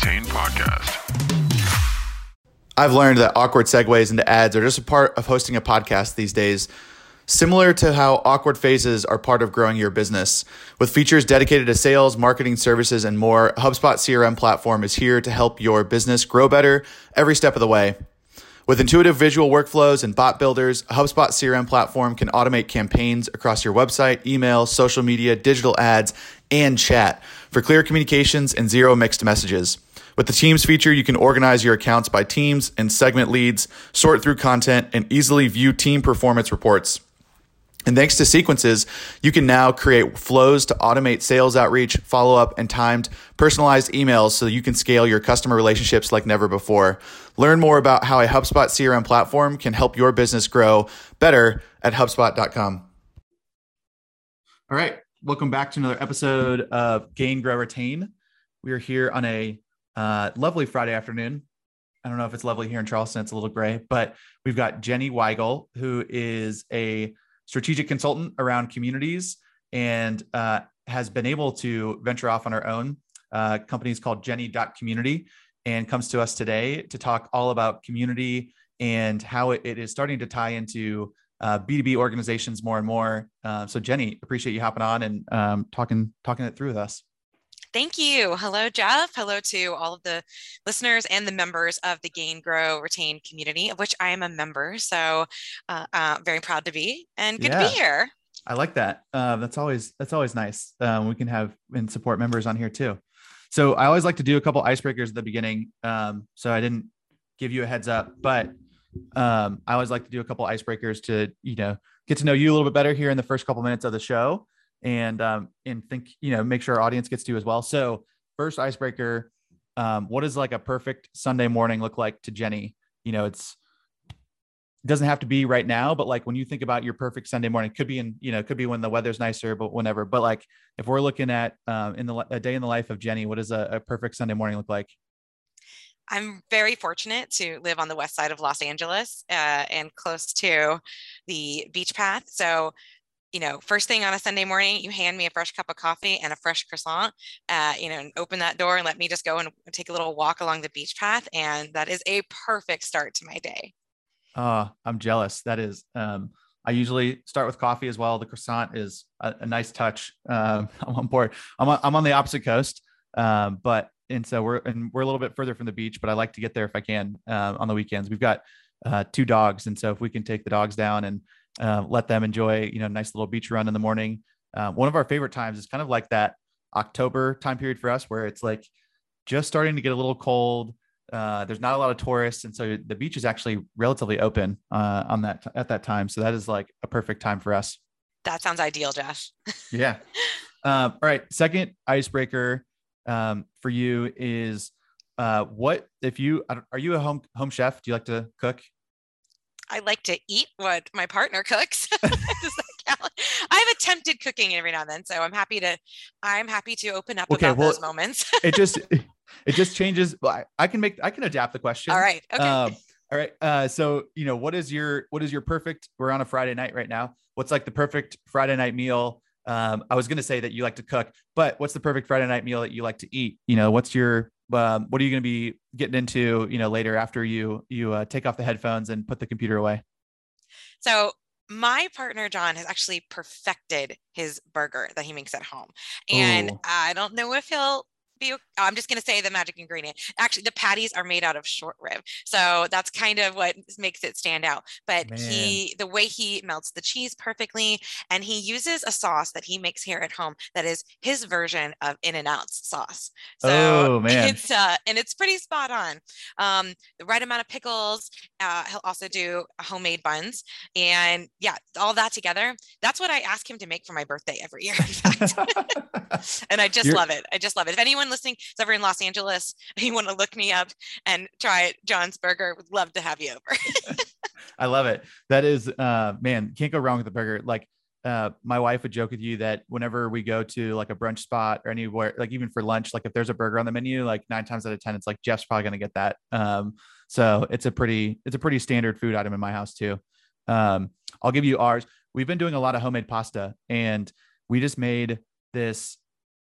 Retain podcast. I've learned that awkward segues into ads are just a part of hosting a podcast these days. Similar to how awkward phases are part of growing your business. With features dedicated to sales, marketing services, and more, HubSpot CRM platform is here to help your business grow better every step of the way. With intuitive visual workflows and bot builders, HubSpot CRM platform can automate campaigns across your website, email, social media, digital ads, and chat for clear communications and zero mixed messages. With the Teams feature, you can organize your accounts by teams and segment leads, sort through content, and easily view team performance reports. And thanks to sequences, you can now create flows to automate sales outreach, follow up, and timed personalized emails so you can scale your customer relationships like never before. Learn more about how a HubSpot CRM platform can help your business grow better at HubSpot.com. All right. Welcome back to another episode of Gain, Grow, Retain. We are here on a uh, lovely Friday afternoon. I don't know if it's lovely here in Charleston. It's a little gray, but we've got Jenny Weigel, who is a strategic consultant around communities and uh, has been able to venture off on her own. Uh, companies called Jenny.community and comes to us today to talk all about community and how it, it is starting to tie into uh, B2B organizations more and more. Uh, so Jenny, appreciate you hopping on and um, talking talking it through with us. Thank you. Hello, Jeff. Hello to all of the listeners and the members of the Gain, Grow, Retain community, of which I am a member. So, uh, uh, very proud to be and good yeah. to be here. I like that. Uh, that's always that's always nice. Um, we can have and support members on here too. So I always like to do a couple icebreakers at the beginning. Um, so I didn't give you a heads up, but um, I always like to do a couple icebreakers to you know get to know you a little bit better here in the first couple minutes of the show and um, and think you know make sure our audience gets to as well. So first icebreaker, um, what does like a perfect Sunday morning look like to Jenny? You know, it's it doesn't have to be right now, but like when you think about your perfect Sunday morning, could be in you know it could be when the weather's nicer, but whenever. But like if we're looking at um, in the a day in the life of Jenny, what does a, a perfect Sunday morning look like? I'm very fortunate to live on the west side of Los Angeles uh, and close to the beach path. So you know, first thing on a Sunday morning, you hand me a fresh cup of coffee and a fresh croissant, uh, you know, and open that door and let me just go and take a little walk along the beach path. And that is a perfect start to my day. Oh, I'm jealous. That is, um, I usually start with coffee as well. The croissant is a, a nice touch. Um, I'm on board. I'm on, I'm on the opposite coast. Um, but, and so we're, and we're a little bit further from the beach, but I like to get there if I can, uh, on the weekends. We've got, uh, two dogs. And so if we can take the dogs down and, uh, let them enjoy, you know, nice little beach run in the morning. Uh, one of our favorite times is kind of like that October time period for us, where it's like just starting to get a little cold. Uh, there's not a lot of tourists, and so the beach is actually relatively open uh, on that at that time. So that is like a perfect time for us. That sounds ideal, Josh. yeah. Um, all right. Second icebreaker um, for you is uh, what if you are you a home home chef? Do you like to cook? I like to eat what my partner cooks. I've attempted cooking every now and then, so I'm happy to. I'm happy to open up okay, about well, those moments. it just it just changes. I can make I can adapt the question. All right. Okay. Um, all right. Uh, so you know what is your what is your perfect? We're on a Friday night right now. What's like the perfect Friday night meal? Um, I was going to say that you like to cook, but what's the perfect Friday night meal that you like to eat? You know, what's your um, what are you going to be getting into you know later after you you uh, take off the headphones and put the computer away so my partner John has actually perfected his burger that he makes at home. And Ooh. I don't know if he'll be i'm just going to say the magic ingredient. Actually the patties are made out of short rib so that's kind of what makes it stand out. But Man. he the way he melts the cheese perfectly and he uses a sauce that he makes here at home that is his version of in and out sauce. So oh, man. it's uh and it's pretty spot on. Um the right amount of pickles uh, he'll also do homemade buns and yeah all that together that's what i ask him to make for my birthday every year in fact. And i just You're- love it. I just love it. If anyone anyone listening is ever in Los Angeles you want to look me up and try John's Burger, would love to have you over. I love it. That is, uh, man, can't go wrong with the burger. Like, uh, my wife would joke with you that whenever we go to like a brunch spot or anywhere, like even for lunch, like if there's a burger on the menu, like nine times out of ten, it's like Jeff's probably gonna get that. Um, so it's a pretty, it's a pretty standard food item in my house too. Um, I'll give you ours. We've been doing a lot of homemade pasta, and we just made this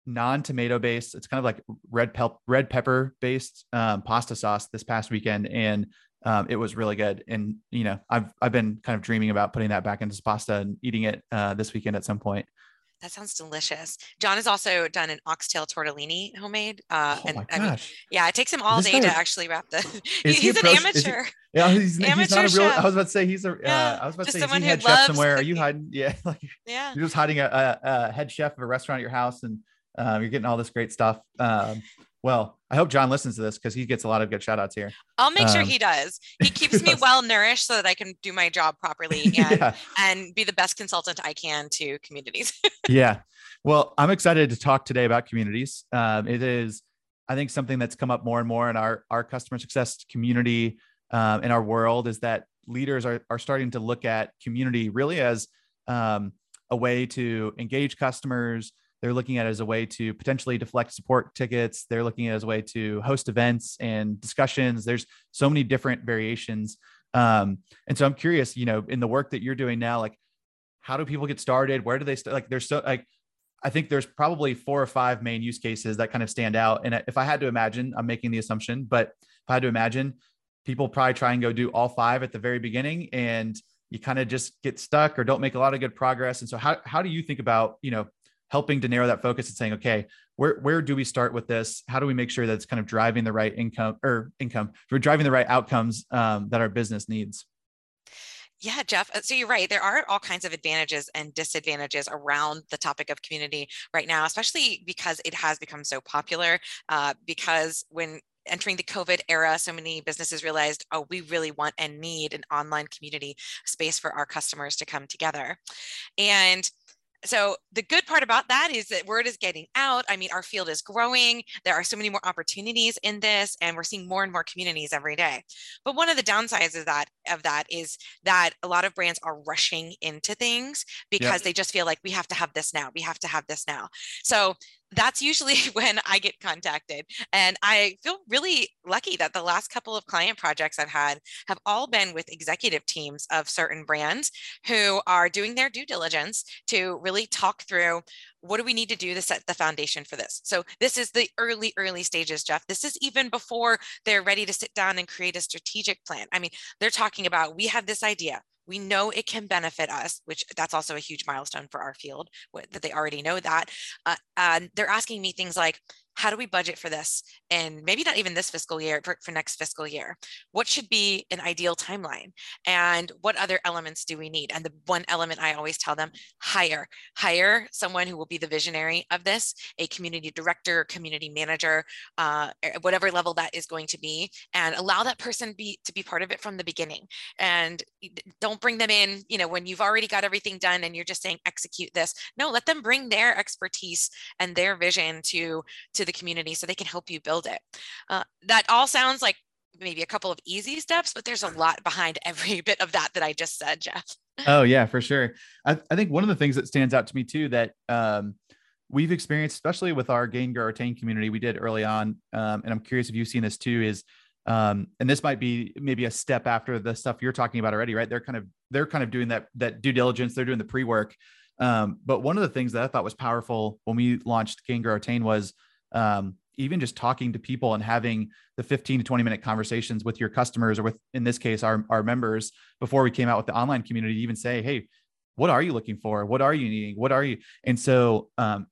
non-tomato based. It's kind of like red pel- red pepper based um, pasta sauce this past weekend, and um, it was really good. And you know, I've I've been kind of dreaming about putting that back into pasta and eating it uh, this weekend at some point. That sounds delicious. John has also done an oxtail tortellini homemade. Uh, oh and my I mean, gosh! yeah, it takes him all This day to actually wrap the. He he's a an is he- amateur. yeah, he's, he's not a real. chef. I was about to say he's a. Yeah, Uh, I was about to say is someone he who head chef somewhere? Are you cooking. hiding? Yeah, like yeah. you're just hiding a, a, a head chef of a restaurant at your house, and um, you're getting all this great stuff. Um, well, I hope John listens to this because he gets a lot of good shout outs here. I'll make sure Um, he does. He keeps me well nourished so that I can do my job properly and yeah. and be the best consultant I can to communities. yeah. Well, I'm excited to talk today about communities. Um, it is, I think, something that's come up more and more in our our customer success community um, in our world is that leaders are are starting to look at community really as um, a way to engage customers. They're looking at it as a way to potentially deflect support tickets. They're looking at it as a way to host events and discussions. There's so many different variations. Um, and so I'm curious, you know, in the work that you're doing now, like how do people get started? Where do they start? Like there's so like I think there's probably four or five main use cases that kind of stand out. And if I had to imagine, I'm making the assumption, but if I had to imagine, people probably try and go do all five at the very beginning and you kind of just get stuck or don't make a lot of good progress. And so how how do you think about, you know, helping to narrow that focus and saying, okay, where where do we start with this? How do we make sure that it's kind of driving the right income or income? We're driving the right outcomes um, that our business needs. Yeah, Jeff. uh, So you're right. There are all kinds of advantages and disadvantages around the topic of community right now, especially because it has become so popular. Uh, because when entering the COVID era, so many businesses realized, oh, we really want and need an online community space for our customers to come together. And so the good part about that is that word is getting out. I mean, our field is growing. There are so many more opportunities in this, and we're seeing more and more communities every day. But one of the downsides of that of that is that a lot of brands are rushing into things because they just feel like we have to have this now. We have to have this now. So that's usually when I get contacted. And I feel really lucky that the last couple of client projects I've had have all been with executive teams of certain brands who are doing their due diligence to really talk through what do we need to do to set the foundation for this. So this is the early, early stages, Jeff. This is even before they're ready to sit down and create a strategic plan. I mean, they're talking about we have this idea we know it can benefit us which that's also a huge milestone for our field that they already know that uh, and they're asking me things like how do we budget for this? And maybe not even this fiscal year for, for next fiscal year. What should be an ideal timeline? And what other elements do we need? And the one element i always tell them hire. Hire someone who will be the visionary of this a community director community manager uh, whatever level that is going to be and allow that person be to be part of it from the beginning. And don't bring them in you know when you've already got everything done and you're just saying execute this. No let them bring their expertise and their vision to to the community so they can help you build it uh, that all sounds like maybe a couple of easy steps but there's a lot behind every bit of that that i just said jeff Oh yeah, for sure. I, I think one of the things that stands out to me too that um, we've experienced, especially with our gain, grow, retain community, we did early on, um, and I'm curious if you've seen this too. Is um, and this might be maybe a step after the stuff you're talking about already, right? They're kind of they're kind of doing that that due diligence. They're doing the pre work. Um, but one of the things that I thought was powerful when we launched Gain, Grow, Retain was um, even just talking to people and having the 15 to 20 minute conversations with your customers or with in this case our, our members before we came out with the online community even say hey what are you looking for? What are you needing? What are you? And so um,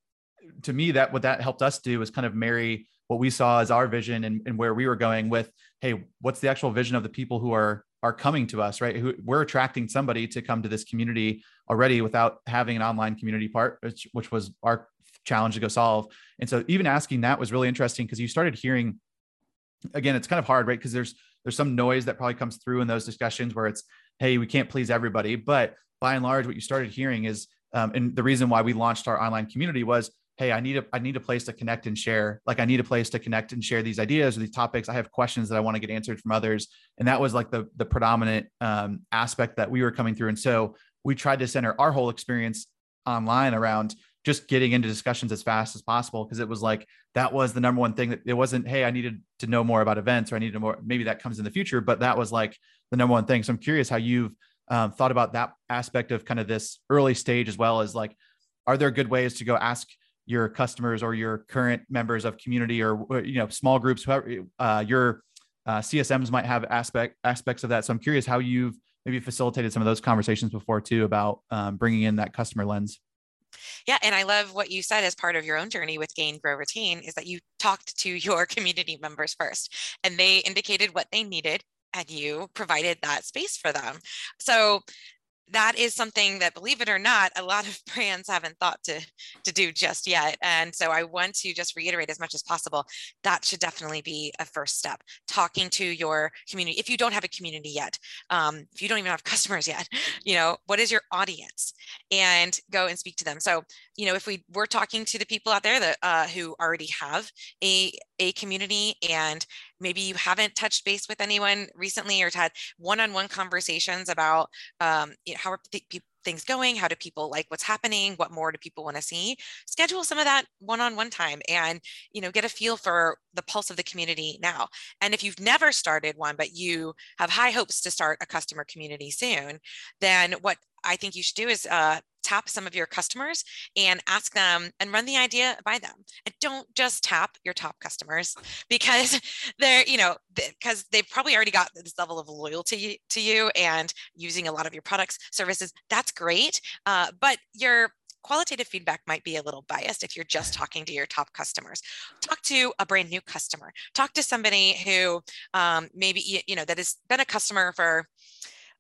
to me that what that helped us do was kind of marry what we saw as our vision and, and where we were going with hey what's the actual vision of the people who are are coming to us right? Who we're attracting somebody to come to this community already without having an online community part which, which was our challenge to go solve. And so even asking that was really interesting because you started hearing again it's kind of hard right? Because there's there's some noise that probably comes through in those discussions where it's hey we can't please everybody. But by and large what you started hearing is um, and the reason why we launched our online community was hey i need a i need a place to connect and share. Like i need a place to connect and share these ideas or these topics. I have questions that i want to get answered from others. And that was like the the predominant um, aspect that we were coming through. And so we tried to center our whole experience online around just getting into discussions as fast as possible because it was like that was the number one thing that it wasn't hey i needed to know more about events or i needed more maybe that comes in the future but that was like the number one thing. So i'm curious how you've um, thought about that aspect of kind of this early stage as well as like are there good ways to go ask your customers or your current members of community or you know small groups whoever uh, your uh, csms might have aspect aspects of that. So i'm curious how you've maybe facilitated some of those conversations before too about um, bringing in that customer lens yeah, and I love what you said as part of your own journey with Gain, Grow, Retain is that you talked to your community members first and they indicated what they needed and you provided that space for them. So that is something that believe it or not a lot of brands haven't thought to to do just yet and so i want to just reiterate as much as possible that should definitely be a first step. Talking to your community if you don't have a community yet um, if you don't even have customers yet you know what is your audience? And go and speak to them. So you know if we were talking to the people out there that uh, who already have a a community and maybe you haven't touched base with anyone recently or had one-on-one conversations about um, you know, how are th- things going? How do people like what's happening? What more do people want to see? Schedule some of that one-on-one time and you know get a feel for the pulse of the community now. And if you've never started one but you have high hopes to start a customer community soon then what i think you should do is uh, tap some of your customers and ask them and run the idea by them. And don't just tap your top customers because they're, you know, because they've probably already got this level of loyalty to you and using a lot of your products, services. That's great. Uh, but your qualitative feedback might be a little biased if you're just talking to your top customers. Talk to a brand new customer. Talk to somebody who um, maybe you know that has been a customer for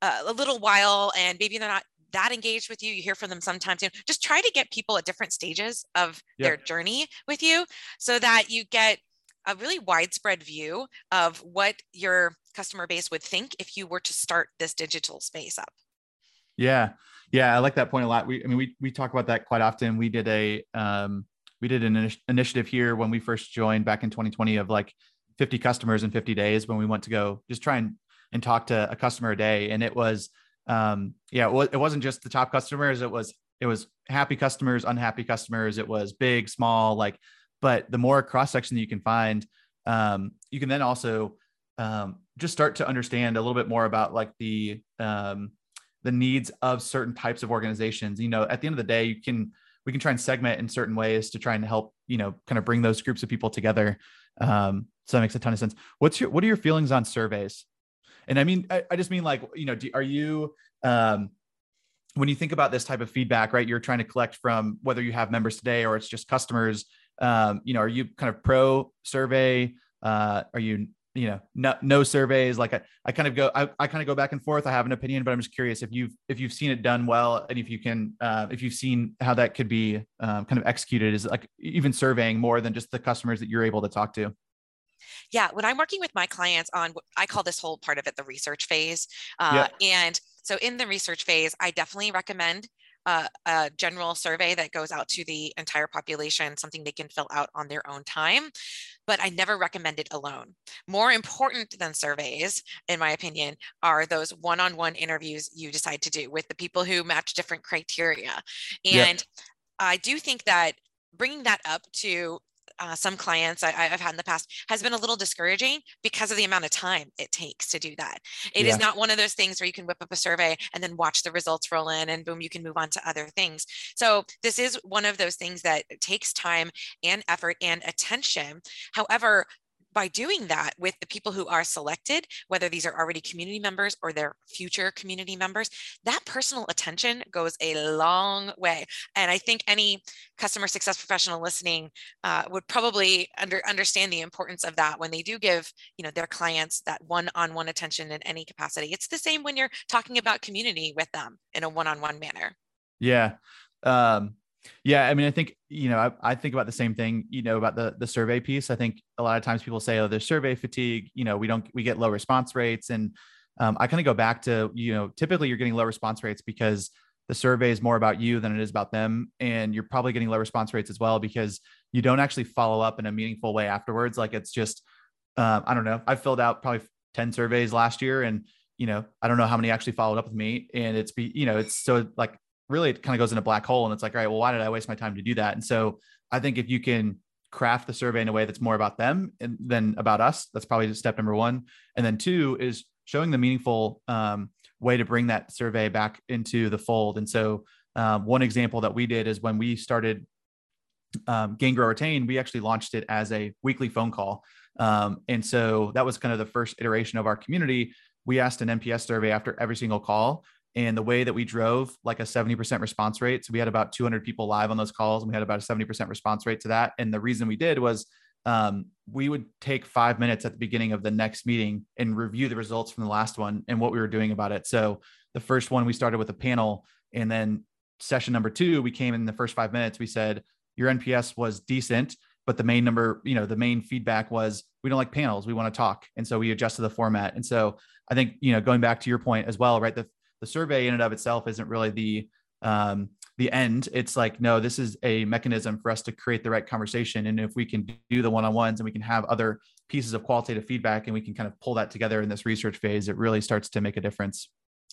uh, a little while and maybe they're not that engaged with you. You hear from them sometimes. You know, just try to get people at different stages of yep. their journey with you so that you get a really widespread view of what your customer base would think if you were to start this digital space up. Yeah. Yeah. I like that point a lot. We, I mean, we, we talk about that quite often. We did a, um, we did an initiative here when we first joined back in 2020 of like 50 customers in 50 days when we went to go just try and, and talk to a customer a day. And it was, um, yeah, it, it wasn't just the top customers. It was it was happy customers, unhappy customers. It was big, small, like. But the more cross section you can find, um, you can then also um, just start to understand a little bit more about like the um, the needs of certain types of organizations. You know, at the end of the day, you can we can try and segment in certain ways to try and help you know kind of bring those groups of people together. Um, so that makes a ton of sense. What's your what are your feelings on surveys? And I mean, I, I just mean like, you know, do, are you, um, when you think about this type of feedback, right, you're trying to collect from whether you have members today or it's just customers, um, you know, are you kind of pro survey? Uh, are you, you know, no, no surveys? Like I, I kind of go, I, I kind of go back and forth. I have an opinion, but I'm just curious if you've, if you've seen it done well and if you can, uh, if you've seen how that could be um, kind of executed is like even surveying more than just the customers that you're able to talk to. Yeah, when I'm working with my clients on, I call this whole part of it the research phase. Uh, yeah. And so in the research phase, I definitely recommend uh, a general survey that goes out to the entire population, something they can fill out on their own time. But I never recommend it alone. More important than surveys, in my opinion, are those one on one interviews you decide to do with the people who match different criteria. And I do think that bringing that up to uh, some clients I, have had in the past has been a little discouraging because of the amount of time it takes to do that. It yeah. is not one of those things where you can whip up a survey and then watch the results roll in and boom, you can move on to other things. So this is one of those things that takes time and effort and attention. However, by doing that with the people who are selected, whether these are already community members or their future community members, that personal attention goes a long way. And I think any customer success professional listening uh, would probably under, understand the importance of that when they do give you know their clients that one-on-one attention in any capacity. It's the same when you're talking about community with them in a one-on-one manner. Yeah. Um, yeah, I mean, I think you know, I, I, think about the same thing. You know, about the the survey piece. I think a lot of times people say, "Oh, there's survey fatigue." You know, we don't we get low response rates, and um, I kind of go back to you know, typically you're getting low response rates because the survey is more about you than it is about them, and you're probably getting low response rates as well because you don't actually follow up in a meaningful way afterwards. Like it's just, um, I don't know. I filled out probably ten surveys last year, and you know, I don't know how many actually followed up with me, and it's be you know, it's so like really it kind of goes in a black hole and it's like all right well why did i waste my time to do that and so i think if you can craft the survey in a way that's more about them and than about us that's probably step number one and then two is showing the meaningful um, way to bring that survey back into the fold and so um, one example that we did is when we started um, Gain Grow Retain, we actually launched it as a weekly phone call. Um, and so that was kind of the first iteration of our community. We asked an NPS survey after every single call. And the way that we drove like a 70% response rate. So we had about 200 people live on those calls and we had about a 70% response rate to that. And the reason we did was um, we would take five minutes at the beginning of the next meeting and review the results from the last one and what we were doing about it. So the first one, we started with a panel. And then session number two, we came in the first five minutes. We said, your NPS was decent, but the main number, you know, the main feedback was we don't like panels. We want to talk. And so we adjusted the format. And so I think, you know, going back to your point as well, right? The, the survey in and of itself isn't really the, um, the end. It's like, no, this is a mechanism for us to create the right conversation. And if we can do the one-on-ones and we can have other pieces of qualitative feedback and we can kind of pull that together in this research phase, it really starts to make a difference.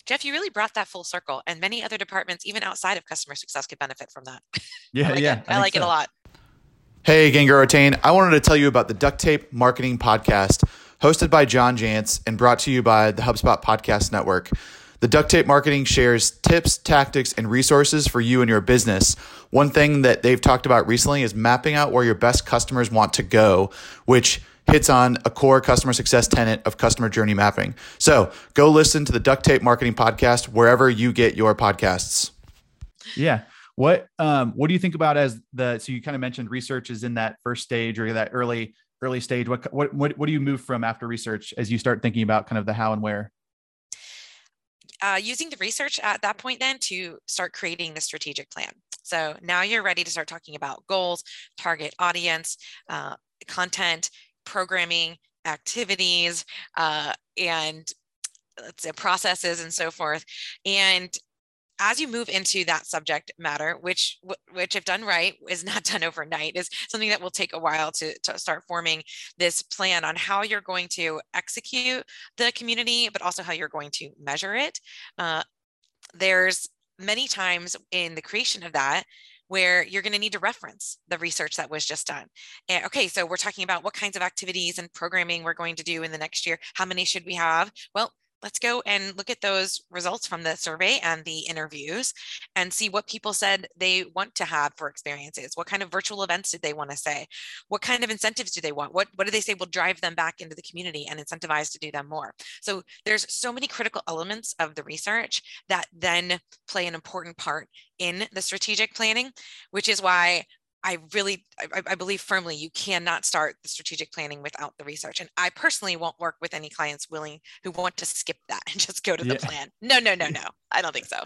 Jeff, you really brought that full circle, and many other departments, even outside of customer success, could benefit from that. Yeah, I like yeah, it. I, I like so. it a lot. Hey, Gain Grow I wanted to tell you about the Duct Tape Marketing Podcast, hosted by John Jantsch and brought to you by the HubSpot Podcast Network. The Duct Tape Marketing shares tips, tactics, and resources for you and your business. One thing that they've talked about recently is mapping out where your best customers want to go, which hits on a core customer success tenet of customer journey mapping. So go listen to the Duct Tape Marketing Podcast wherever you get your podcasts. Yeah. What um, what do you think about as the so you kind of mentioned research is in that first stage or that early early stage. What what what, what do you move from after research as you start thinking about kind of the how and where? Uh, using the research at that point then to start creating the strategic plan. So now you're ready to start talking about goals, target audience, uh, content, programming activities uh, and let's say processes and so forth and as you move into that subject matter which which if done right is not done overnight is something that will take a while to, to start forming this plan on how you're going to execute the community but also how you're going to measure it uh, there's many times in the creation of that where you're going to need to reference the research that was just done. And, okay, so we're talking about what kinds of activities and programming we're going to do in the next year. How many should we have? Well, let's go and look at those results from the survey and the interviews and see what people said they want to have for experiences. What kind of virtual events did they want to say? What kind of incentives do they want? What what do they say will drive them back into the community and incentivize to do them more? So there's so many critical elements of the research that then play an important part in the strategic planning which is why I really, I, I, believe firmly you cannot start the strategic planning without the research. And I personally won't work with any clients willing who want to skip that and just go to the yeah. plan. No, no, no, no. I don't think so.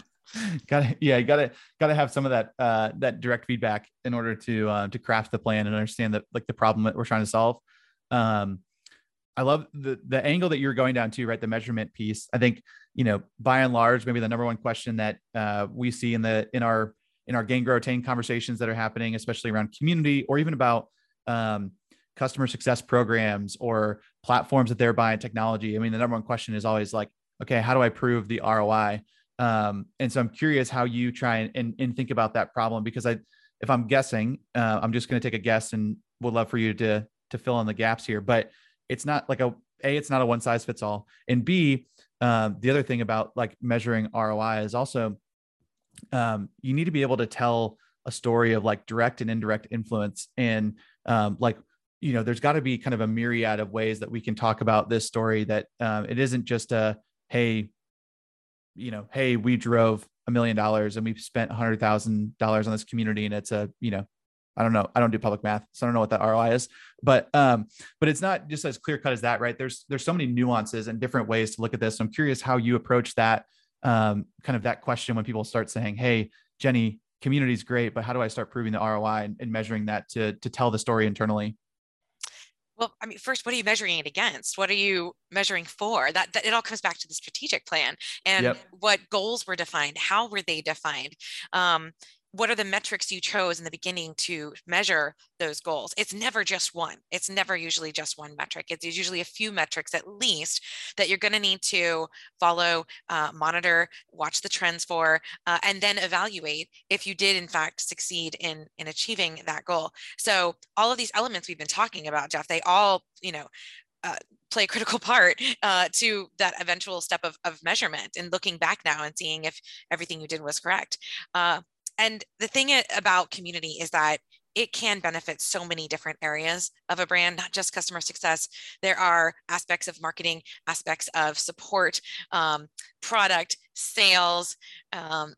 gotta, yeah, you gotta, gotta have some of that, uh, that direct feedback in order to, uh, to craft the plan and understand that like the problem that we're trying to solve. Um, I love the the angle that you're going down to, right? The measurement piece. I think, you know, by and large, maybe the number one question that uh, we see in the in our in our gain grow retain conversations that are happening, especially around community or even about um, customer success programs or platforms that they're buying technology. I mean, the number one question is always like, okay, how do I prove the ROI? Um, and so I'm curious how you try and, and, and, think about that problem because I, if I'm guessing, uh, I'm just going to take a guess and would love for you to to fill in the gaps here. But it's not like a a, it's not a one size fits all, and B, um, the other thing about like measuring ROI is also um, you need to be able to tell a story of like direct and indirect influence and um, like you know there's got to be kind of a myriad of ways that we can talk about this story that um, it isn't just a hey you know hey we drove a million dollars and we've spent a hundred thousand dollars on this community and it's a you know I don't know. I don't do public math, so I don't know what that ROI is. But um, but it's not just as clear cut as that, right? There's there's so many nuances and different ways to look at this. So I'm curious how you approach that um, kind of that question when people start saying, "Hey, Jenny, community is great, but how do I start proving the ROI and, and measuring that to to tell the story internally?" Well, I mean, first, what are you measuring it against? What are you measuring for? That, that it all comes back to the strategic plan and yep. what goals were defined. How were they defined? Um, what are the metrics you chose in the beginning to measure those goals? It's never just one. It's never usually just one metric. It's usually a few metrics at least that you're going to need to follow uh, monitor watch the trends for uh, and then evaluate if you did in fact succeed in in achieving that goal. So all of these elements we've been talking about jeff they all you know uh, play a critical part uh, to that eventual step of, of measurement and looking back now and seeing if everything you did was correct. Uh, and the thing about community is that it can benefit so many different areas of a brand, not just customer success. There are aspects of marketing, aspects of support, um, product, sales, um,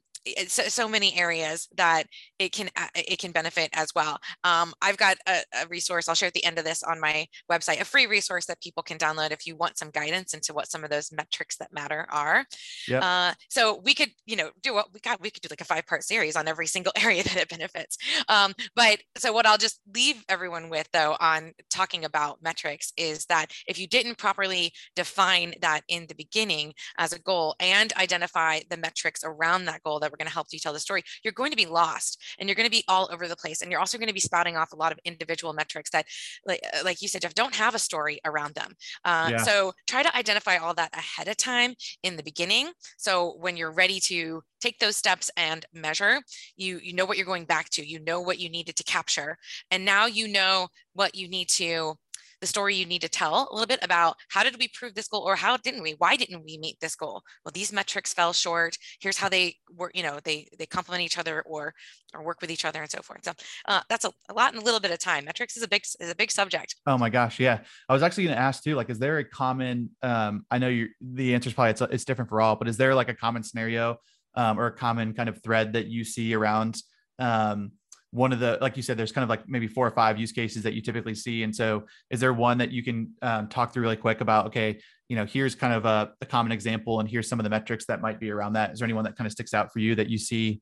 so, so many areas that it can uh, it can benefit as well. Um, I've got a, a, resource I'll share at the end of this on my website, a free resource that people can download if you want some guidance into what some of those metrics that matter are. Yep. Uh, so we could you know do what we got. We could do like a five part series on every single area that it benefits. Um, but so what I'll just leave everyone with though on talking about metrics is that if you didn't properly define that in the beginning as a goal and identify the metrics around that goal that we're going to help you tell the story, you're going to be lost and you're going to be all over the place. And you're also going to be spouting off a lot of individual metrics that, like, uh, like you said, Jeff, don't have a story around them. Uh, yeah. So try to identify all that ahead of time in the beginning. So when you're ready to take those steps and measure, you, you know what you're going back to, you know what you needed to capture. And now you know what you need to the story you need to tell a little bit about how did we prove this goal? or how didn't we? Why didn't we meet this goal? Well these metrics fell short. Here's how they were, you know they they complement each other or or work with each other and so forth. So uh, that's a, a lot in a little bit of time. Metrics is a big is a big subject. Oh my gosh yeah. I was actually going to ask too like is there a common um i know you the answer is probably it's, it's different for all but is there like a common scenario um, or a common kind of thread that you see around um, one of the like you said there's kind of like maybe four or five use cases that you typically see. And so is there one that you can um, talk through really quick about okay you know here's kind of a, a, common example and here's some of the metrics that might be around that. Is there anyone that kind of sticks out for you that you see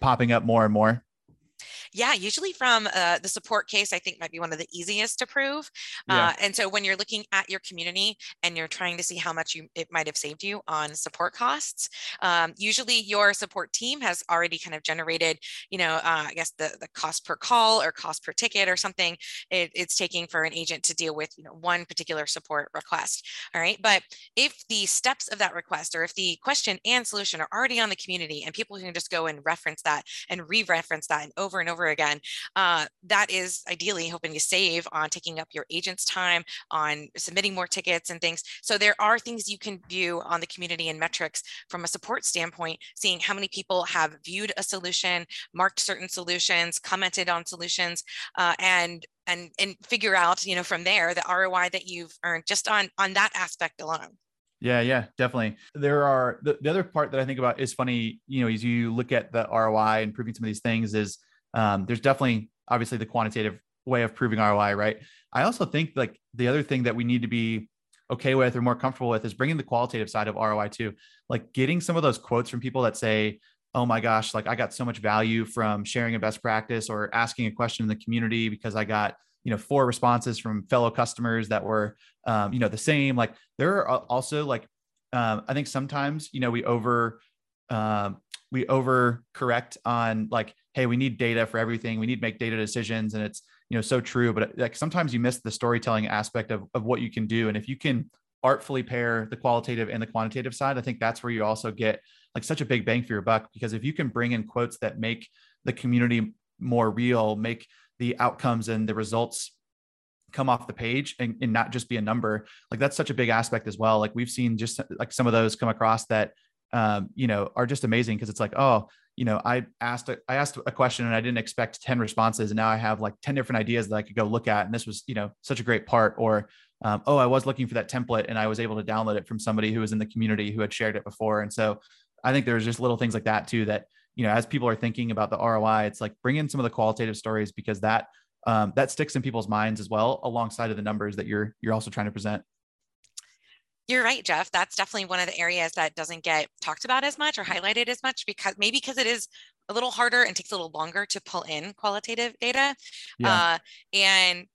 popping up more and more yeah, usually from uh, the support case, I think might be one of the easiest to prove. Yeah. Uh, and so when you're looking at your community and you're trying to see how much you it might have saved you on support costs, um, usually your support team has already kind of generated, you know, uh, I guess the the cost per call or cost per ticket or something it, it's taking for an agent to deal with, you know, one particular support request. All right, but if the steps of that request or if the question and solution are already on the community and people can just go and reference that and re-reference that and over and over again, uh, that is ideally hoping to save on taking up your agent's time, on submitting more tickets and things. So there are things you can view on the community and metrics from a support standpoint, seeing how many people have viewed a solution, marked certain solutions, commented on solutions, uh, and and and figure out you know from there the ROI that you've earned just on on that aspect alone. Yeah, yeah, definitely. There are the, the other part that I think about is funny, you know, as you look at the ROI and proving some of these things is um, there's definitely obviously the quantitative way of proving ROI, right? I also think like the other thing that we need to be okay with or more comfortable with is bringing the qualitative side of ROI too. Like getting some of those quotes from people that say, oh my gosh, like I got so much value from sharing a best practice or asking a question in the community because I got, you know, four responses from fellow customers that were, um, you know, the same. Like there are also like, um, I think sometimes, you know, we over, um, we over correct on like hey we need data for everything. We need to make data decisions and it's you know so true. But like sometimes you miss the storytelling aspect of, of what you can do. And if you can artfully pair the qualitative and the quantitative side i think that's where you also get like such a big bang for your buck. Because if you can bring in quotes that make the community more real make the outcomes and the results come off the page and, and not just be a number like that's such a big aspect as well. Like we've seen just like some of those come across that um, you know, are just amazing because it's like, oh, you know, I asked a, I asked a question and I didn't expect 10 responses. And now I have like 10 different ideas that I could go look at. And this was, you know, such a great part. Or, um, oh, I was looking for that template and I was able to download it from somebody who was in the community who had shared it before. And so I think there's just little things like that too, that, you know, as people are thinking about the ROI, it's like bring in some of the qualitative stories because that, um, that sticks in people's minds as well, alongside of the numbers that you're, you're also trying to present. You're right, Jeff. That's definitely one of the areas that doesn't get talked about as much or highlighted as much because maybe because it is a little harder and takes a little longer to pull in qualitative data. Yeah. Uh, and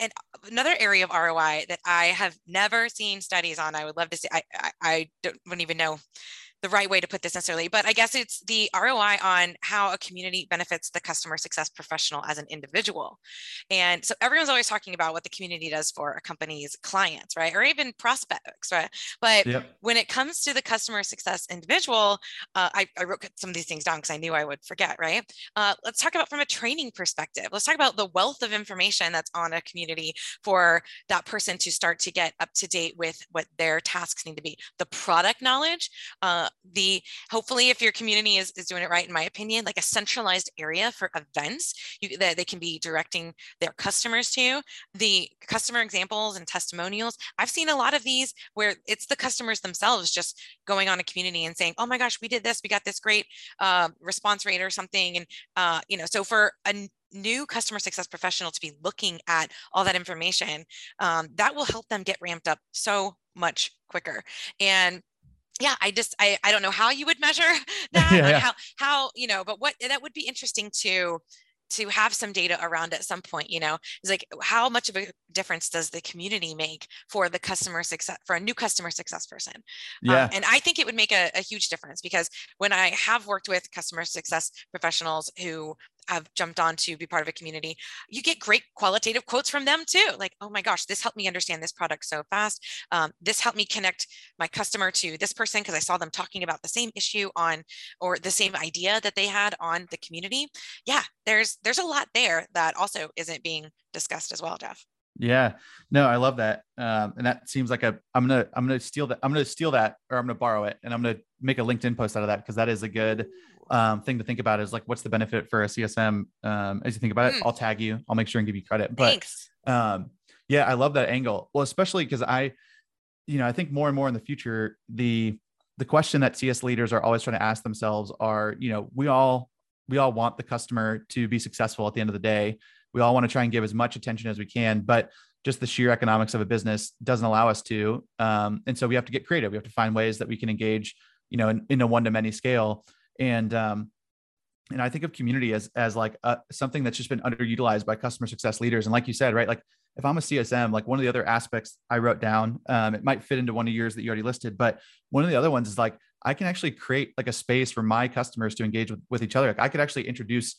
and another area of ROI that I have never seen studies on, I would love to see. I I, I don't, don't even know the right way to put this necessarily, but I guess it's the ROI on how a community benefits the customer success professional as an individual. And so everyone's always talking about what the community does for a company's clients, right? Or even prospects, right? But yep. when it comes to the customer success individual, uh, I, I, wrote some of these things down because I knew I would forget, right? Uh, let's talk about from a training perspective. Let's talk about the wealth of information that's on a community for that person to start to get up to date with what their tasks need to be. The product knowledge, uh, the hopefully if your community is, is doing it right in my opinion like a centralized area for events you, that they can be directing their customers to. The customer examples and testimonials i've seen a lot of these where it's the customers themselves just going on a community and saying oh my gosh we did this we got this great uh, response rate or something and uh, you know so for a new customer success professional to be looking at all that information um, that will help them get ramped up so much quicker. And yeah i just i, I don't know how you would measure that yeah, yeah. how how you know but what that would be interesting to to have some data around at some point you know is like how much of a difference does the community make for the customer success for a new customer success person yeah um, and i think it would make a, a huge difference because when i have worked with customer success professionals who have jumped on to be part of a community, you get great qualitative quotes from them too. Like, oh my gosh, this helped me understand this product so fast. Um, this helped me connect my customer to this person because I saw them talking about the same issue on or the same idea that they had on the community. Yeah, there's there's a lot there that also isn't being discussed as well, Jeff. Yeah, no, I love that, um, and that seems like a. I'm gonna I'm gonna steal that. I'm gonna steal that, or I'm gonna borrow it, and I'm gonna make a LinkedIn post out of that because that is a good um, thing to think about is like what's the benefit for a CSM um, as you think about it. Mm. I'll tag you. I'll make sure and give you credit. But Thanks. Um, yeah, I love that angle. Well, especially because I, you know, I think more and more in the future, the the question that CS leaders are always trying to ask themselves are, you know, we all we all want the customer to be successful at the end of the day. We all want to try and give as much attention as we can, but just the sheer economics of a business doesn't allow us to. Um, and so we have to get creative. We have to find ways that we can engage, you know, in, in a one to many scale and um, and I think of community as as like a, something that's just been underutilized by customer success leaders. And like you said, right, like if I'm a CSM, like one of the other aspects I wrote down, um, it might fit into one of yours that you already listed, but one of the other ones is like I can actually create like a space for my customers to engage with, with each other. Like I could actually introduce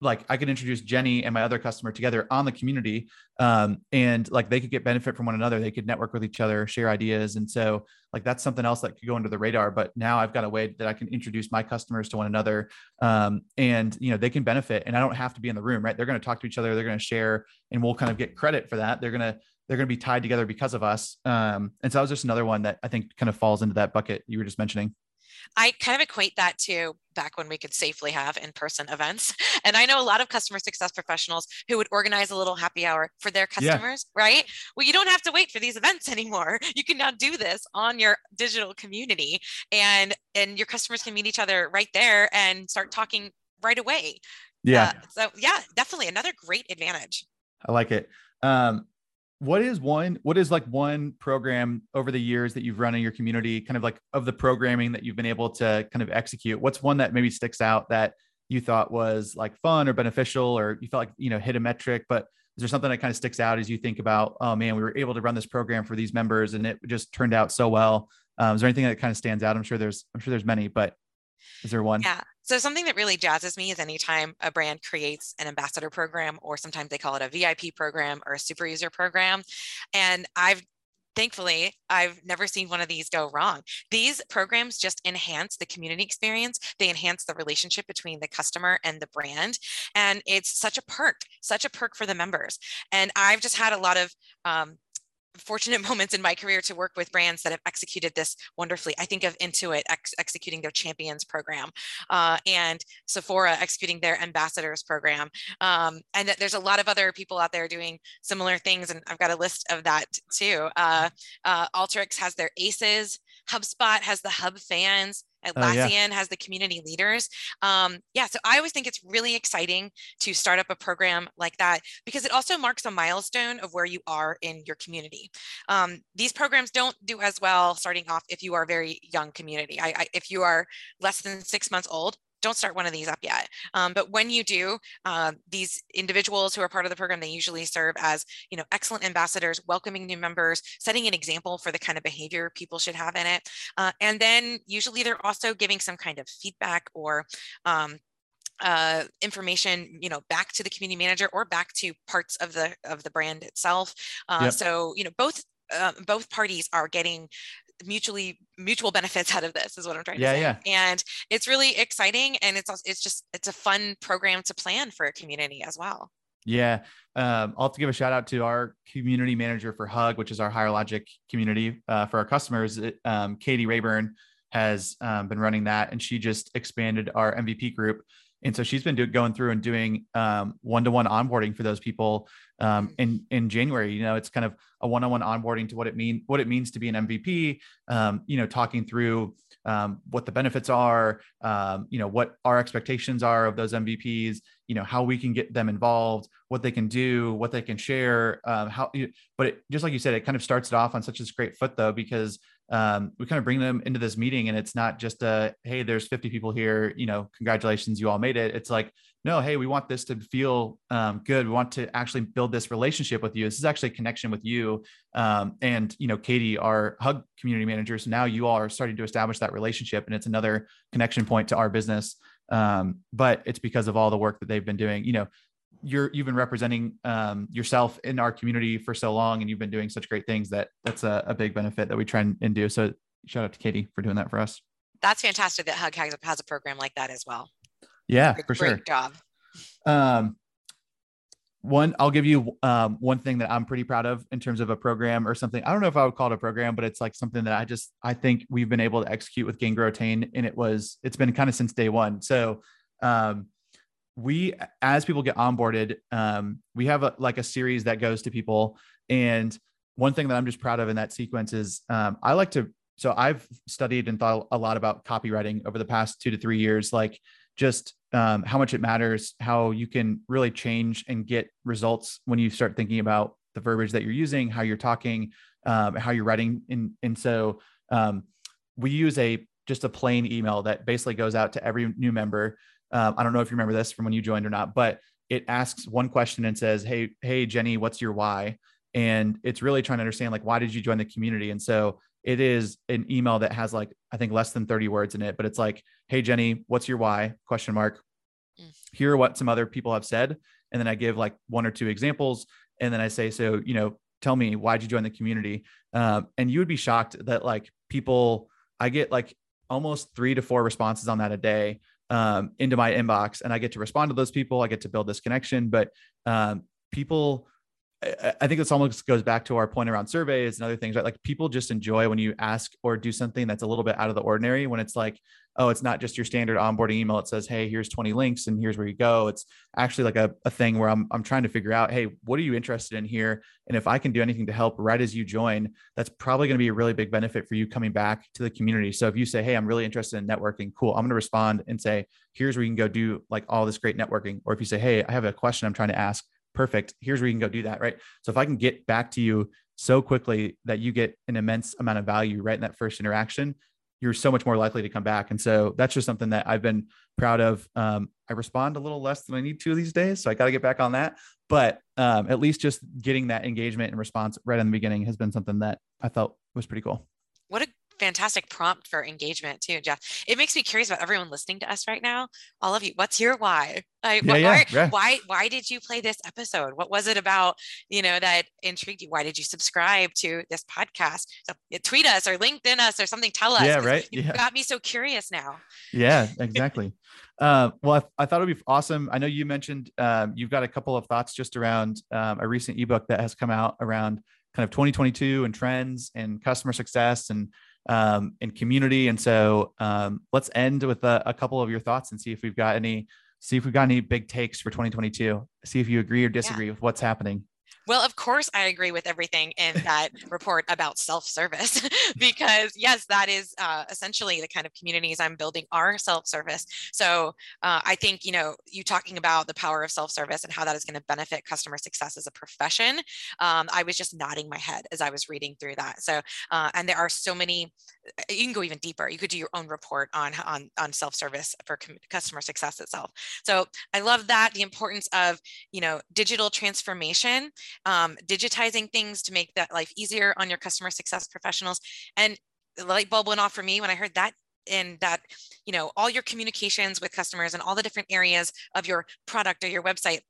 like I could introduce Jenny and my other customer together on the community, um, and like they could get benefit from one another. They could network with each other, share ideas, and so like that's something else that could go under the radar. But now I've got a way that I can introduce my customers to one another, um, and you know they can benefit, and I don't have to be in the room. Right? They're going to talk to each other. They're going to share, and we'll kind of get credit for that. They're going to they're going to be tied together because of us. Um, and so that was just another one that I think kind of falls into that bucket you were just mentioning. I kind of equate that to back when we could safely have in-person events. And I know a lot of customer success professionals who would organize a little happy hour for their customers, yeah. right? Well, you don't have to wait for these events anymore. You can now do this on your digital community and and your customers can meet each other right there and start talking right away. Yeah. Uh, so yeah, definitely another great advantage. I like it. Um, what is one what is like one program over the years that you've run in your community kind of like of the programming that you've been able to kind of execute? What's one that maybe sticks out that you thought was like fun or beneficial or you felt like you know hit a metric but is there something that kind of sticks out as you think about oh man we were able to run this program for these members and it just turned out so well? Um, is there anything that kind of stands out? I'm sure there's i'm sure there's many but is there one? Yeah. So something that really jazzes me is anytime a brand creates an ambassador program, or sometimes they call it a VIP program or a super user program. And I've thankfully i've never seen one of these go wrong. These programs just enhance the community experience. They enhance the relationship between the customer and the brand. And it's such a perk such a perk for the members. And i've just had a lot of um, fortunate moments in my career to work with brands that have executed this wonderfully. I think of Intuit ex- executing their champions program uh, and Sephora executing their ambassadors program. Um, and that there's a lot of other people out there doing similar things. And I've got a list of that too. Uh, uh, Alteryx has their ACEs. HubSpot has the Hub fans. Atlassian uh, yeah. has the community leaders. Um, yeah, so I always think it's really exciting to start up a program like that because it also marks a milestone of where you are in your community. Um, these programs don't do as well starting off if you are a very young community. I, I, if you are less than six months old, don't start one of these up yet. Um, but when you do, uh, these individuals who are part of the program, they usually serve as, you know, excellent ambassadors, welcoming new members, setting an example for the kind of behavior people should have in it. Uh, and then usually they're also giving some kind of feedback or um, uh, information, you know, back to the community manager or back to parts of the of the brand itself. Uh, yep. So, you know, both uh, both parties are getting mutually mutual benefits out of this is what i'm trying yeah, to say yeah. and it's really exciting and it's also, it's just it's a fun program to plan for a community as well yeah um, i'll have to give a shout out to our community manager for hug which is our higher logic community uh, for our customers um, katie rayburn has um, been running that, and she just expanded our MVP group. And so she's been do, going through and doing um, one-to-one onboarding for those people um, in in January. You know, it's kind of a one-on-one onboarding to what it mean what it means to be an MVP. Um, you know, talking through um, what the benefits are, um, you know, what our expectations are of those MVPs, you know, how we can get them involved, what they can do, what they can share, um, how. But it, just like you said, it kind of starts it off on such a great foot though, because um, we kind of bring them into this meeting and it's not just a hey there's 50 people here you know congratulations you all made it. It's like no hey we want this to feel um, good. We want to actually build this relationship with you. This is actually a connection with you. Um, and you know katie our hug community manager so now you all are starting to establish that relationship and it's another connection point to our business. Um, but it's because of all the work that they've been doing. You know you're you've been representing um, yourself in our community for so long and you've been doing such great things that that's a, a big benefit that we try and, and, do. So shout out to katie for doing that for us. That's fantastic that hug has, has a program like that as well. Yeah great, for sure. great job. Um, one i'll give you um, one thing that i'm pretty proud of in terms of a program or something. I don't know if i would call it a program but it's like something that i just i think we've been able to execute with gain grow and it was it's been kind of since day one. So um, we as people get onboarded um, we have a, like a series that goes to people. And one thing that i'm just proud of in that sequence is um, i like to so i've studied and thought a lot about copywriting over the past two to three years like just um, how much it matters how you can really change and get results when you start thinking about the verbiage that you're using how you're talking um, how you're writing. And and so um, we use a just a plain email that basically goes out to every new member um, I don't know if you remember this from when you joined or not, but it asks one question and says, "Hey, hey, Jenny, what's your why?" And it's really trying to understand like why did you join the community? And so it is an email that has like I think less than 30 words in it, but it's like, "Hey, Jenny, what's your why?" Question mark. Mm. Here are what some other people have said, and then I give like one or two examples, and then I say, "So, you know, tell me why'd you join the community?" Um, and you would be shocked that like people, I get like almost three to four responses on that a day um, into my inbox and I get to respond to those people. I get to build this connection, but um, people, I think this almost goes back to our point around surveys and other things, right? Like people just enjoy when you ask or do something that's a little bit out of the ordinary when it's like, oh, it's not just your standard onboarding email. It says, hey, here's 20 links and here's where you go. It's actually like a, a thing where I'm, I'm trying to figure out, hey, what are you interested in here? And if I can do anything to help right as you join, that's probably going to be a really big benefit for you coming back to the community. So if you say, hey, I'm really interested in networking, cool, I'm going to respond and say, here's where you can go do like all this great networking. Or if you say, hey, I have a question I'm trying to ask, perfect, here's where you can go do that, right? So if I can get back to you so quickly that you get an immense amount of value right in that first interaction, you're so much more likely to come back. And so that's just something that I've been proud of. Um, I respond a little less than I need to these days, so I got to get back on that. But um, at least just getting that engagement and response right in the beginning has been something that I felt was pretty cool. Fantastic prompt for engagement too, Jeff. It makes me curious about everyone listening to us right now. All of you, what's your why? Like, yeah, why, yeah, yeah. why, why did you play this episode? What was it about, you know, that intrigued you? Why did you subscribe to this podcast? So tweet us or LinkedIn us or something. Tell us. Yeah, right. You yeah. got me so curious now. Yeah, exactly. uh, well, I, I, thought it'd be awesome. I know you mentioned um, you've got a couple of thoughts just around um, a recent ebook that has come out around kind of 2022 and trends and customer success and um, and community. And so um, let's end with a, a, couple of your thoughts and see if we've got any, see if we've got any big takes for 2022. See if you agree or disagree yeah. with what's happening. Well, of course, I agree with everything in that report about self service because, yes, that is uh, essentially the kind of communities I'm building are self service. So uh, I think, you know, you talking about the power of self service and how that is going to benefit customer success as a profession. Um, I was just nodding my head as I was reading through that. So, uh, and there are so many, you can go even deeper. You could do your own report on, on, on self service for customer success itself. So I love that the importance of, you know, digital transformation um, digitizing things to make that life easier on your customer success professionals. And the light bulb went off for me when I heard that and that you know all your communications with customers and all the different areas of your product or your website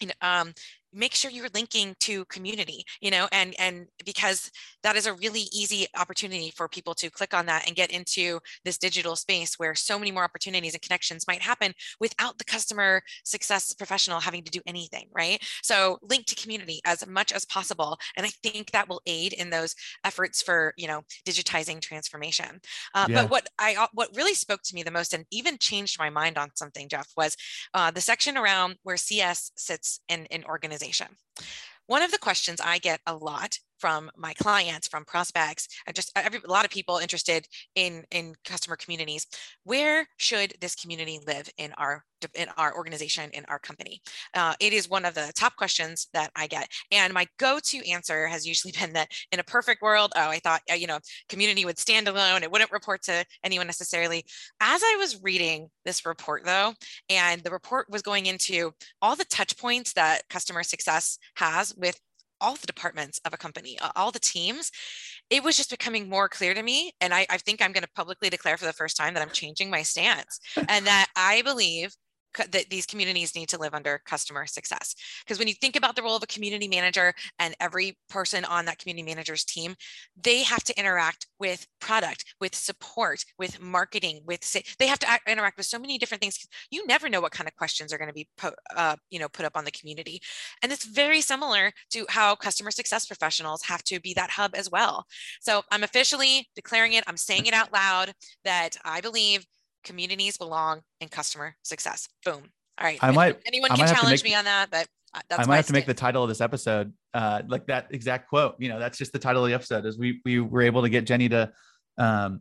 you know, um, make sure you're linking to community you know and and because that is a really easy opportunity for people to click on that and get into this digital space where so many more opportunities and connections might happen without the customer success professional having to do anything right so link to community as much as possible and i think that will aid in those efforts for you know digitizing transformation uh, yeah. but what i uh, what really spoke to me the most and even changed my mind on something jeff was uh, the section around where cs sits in an organization organization. One of the questions I get a lot from my clients, from prospects, and just every, a lot of people interested in in customer communities. Where should this community live in our in our organization, in our company? Uh, it is one of the top questions that I get, and my go-to answer has usually been that in a perfect world, oh, I thought uh, you know community would stand alone; it wouldn't report to anyone necessarily. As I was reading this report, though, and the report was going into all the touch points that customer success has with all the departments of a company, all the teams, it was just becoming more clear to me. And I, I think I'm going to publicly declare for the first time that I'm changing my stance and that I believe that these communities need to live under customer success. Because when you think about the role of a community manager and every person on that community manager's team, they have to interact with product, with support, with marketing, with they have to interact with so many different things. You never know what kind of questions are going to be put, uh, you know, put up on the community, and it's very similar to how customer success professionals have to be that hub as well. So I'm officially declaring it. I'm saying it out loud that I believe communities belong in customer success. Boom. All right. I might, anyone can challenge make, me on that, but uh, I might have to make the title of this episode uh, like that exact quote. You know, that's just the title of the episode. Is we we were able to get Jenny to. Um,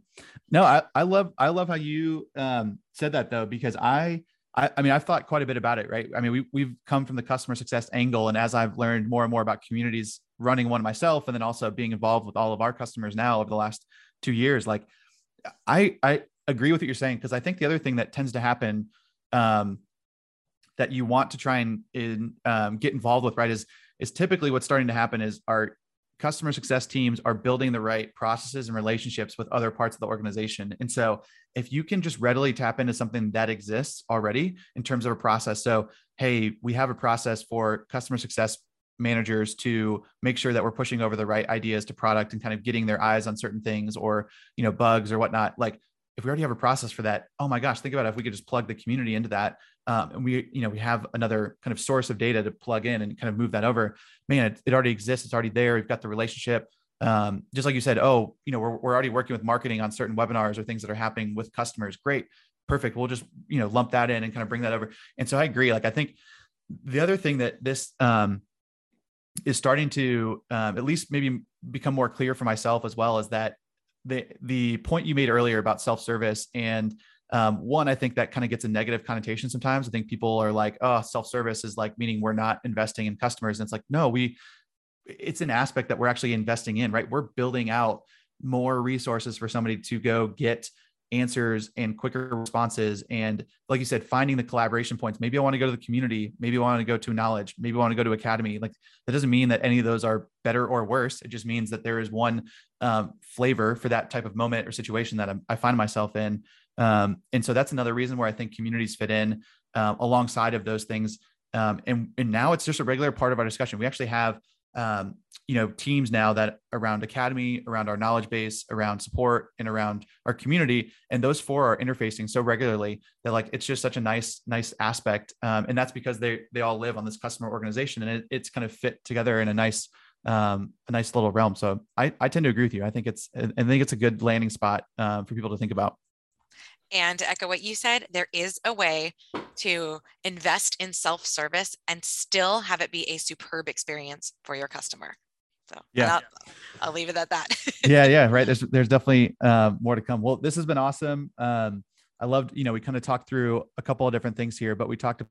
no, I I love I love how you um, said that though because I I, I mean, I've thought quite a bit about it, right? I mean, we, we've come from the customer success angle. And as I've learned more and more about communities running one myself, and then also being involved with all of our customers now over the last two years, like I, I, agree with what you're saying because I think the other thing that tends to happen um, that you want to try and in, um, get involved with, right, is is typically what's starting to happen is our customer success teams are building the right processes and relationships with other parts of the organization. And so if you can just readily tap into something that exists already in terms of a process. So, hey, we have a process for customer success managers to make sure that we're pushing over the right ideas to product and kind of getting their eyes on certain things or you know bugs or whatnot like if we already have a process for that, oh my gosh, think about it. if we could just plug the community into that, um, and we, you know, we have another kind of source of data to plug in and kind of move that over. Man, it, it already exists. It's already there. We've got the relationship. Um, just like you said, oh, you know, we're, we're already working with marketing on certain webinars or things that are happening with customers. Great, perfect. We'll just, you know, lump that in and kind of bring that over. And so I agree. Like I think the other thing that this um, is starting to um, at least maybe become more clear for myself as well is that the the point you made earlier about self service and um, one, I think that kind of gets a negative connotation sometimes. I think people are like, oh, self service is like meaning we're not investing in customers. And it's like, no, we, it's an aspect that we're actually investing in, right? We're building out more resources for somebody to go get answers and quicker responses. And like you said finding the collaboration points. Maybe i want to go to the community. Maybe i want to go to knowledge. Maybe i want to go to academy. Like that doesn't mean that any of those are better or worse. It just means that there is one um, flavor for that type of moment or situation that I'm, i find myself in. Um, and so that's another reason where i think communities fit in uh, alongside of those things. Um, and, and now it's just a regular part of our discussion. We actually have um, you know teams now that around academy around our knowledge base around support and around our community and those four are interfacing so regularly that like it's just such a nice nice aspect. Um, and that's because they they all live on this customer organization and it, it's kind of fit together in a nice um, a nice little realm. So I, I tend to agree with you. I think it's i think it's a good landing spot uh, for people to think about and to echo what you said, there is a way to invest in self service and still have it be a superb experience for your customer. So yeah, I'll, I'll, leave it at that. yeah, yeah, right. There's there's definitely uh, more to come. Well, this has been awesome. Um, I loved, you know, we kind of talked through a couple of different things here, but we talked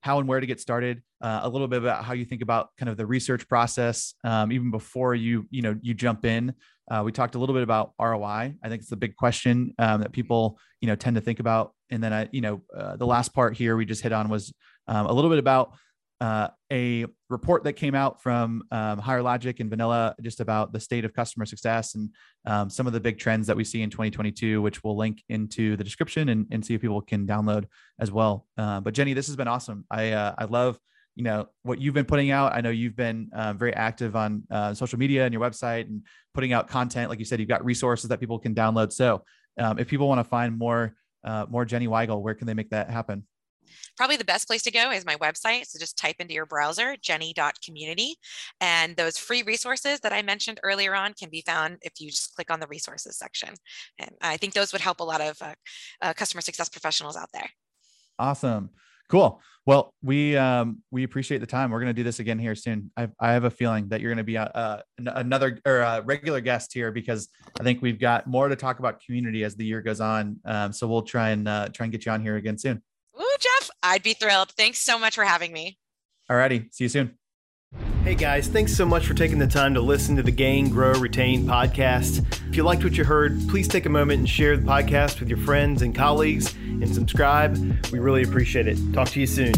how and where to get started uh, a little bit about how you think about kind of the research process um, even before you you know you jump in uh, we talked a little bit about ROI. I think it's a big question um, that people, you know, tend to think about. And then I, you know, uh, the last part here we just hit on was um, a little bit about uh, a report that came out from um, Higher Logic and Vanilla just about the state of customer success and um, some of the big trends that we see in 2022, which we'll link into the description and, and see if people can download as well. Uh, but Jenny, this has been awesome. I uh, I love you know what you've been putting out. I know you've been uh, very active on uh, social media and your website and putting out content. Like you said, you've got resources that people can download. So um, if people want to find more uh, more Jenny Weigel, where can they make that happen? Probably the best place to go is my website. So just type into your browser jenny.community. And those free resources that I mentioned earlier on can be found if you just click on the resources section. And I think those would help a lot of uh, uh, customer success professionals out there. Awesome. Cool. Well, we um, we appreciate the time. We're going to do this again here soon. I, I have a feeling that you're going to be a, a, another or a regular guest here because I think we've got more to talk about community as the year goes on. Um, so we'll try and uh, try and get you on here again soon. Ooh, Jeff, I'd be thrilled. Thanks so much for having me. Alrighty, see you soon. Hey guys, thanks so much for taking the time to listen to the Gain, Grow, Retain podcast. If you liked what you heard, please take a moment and share the podcast with your friends and colleagues and subscribe. We really appreciate it. Talk to you soon.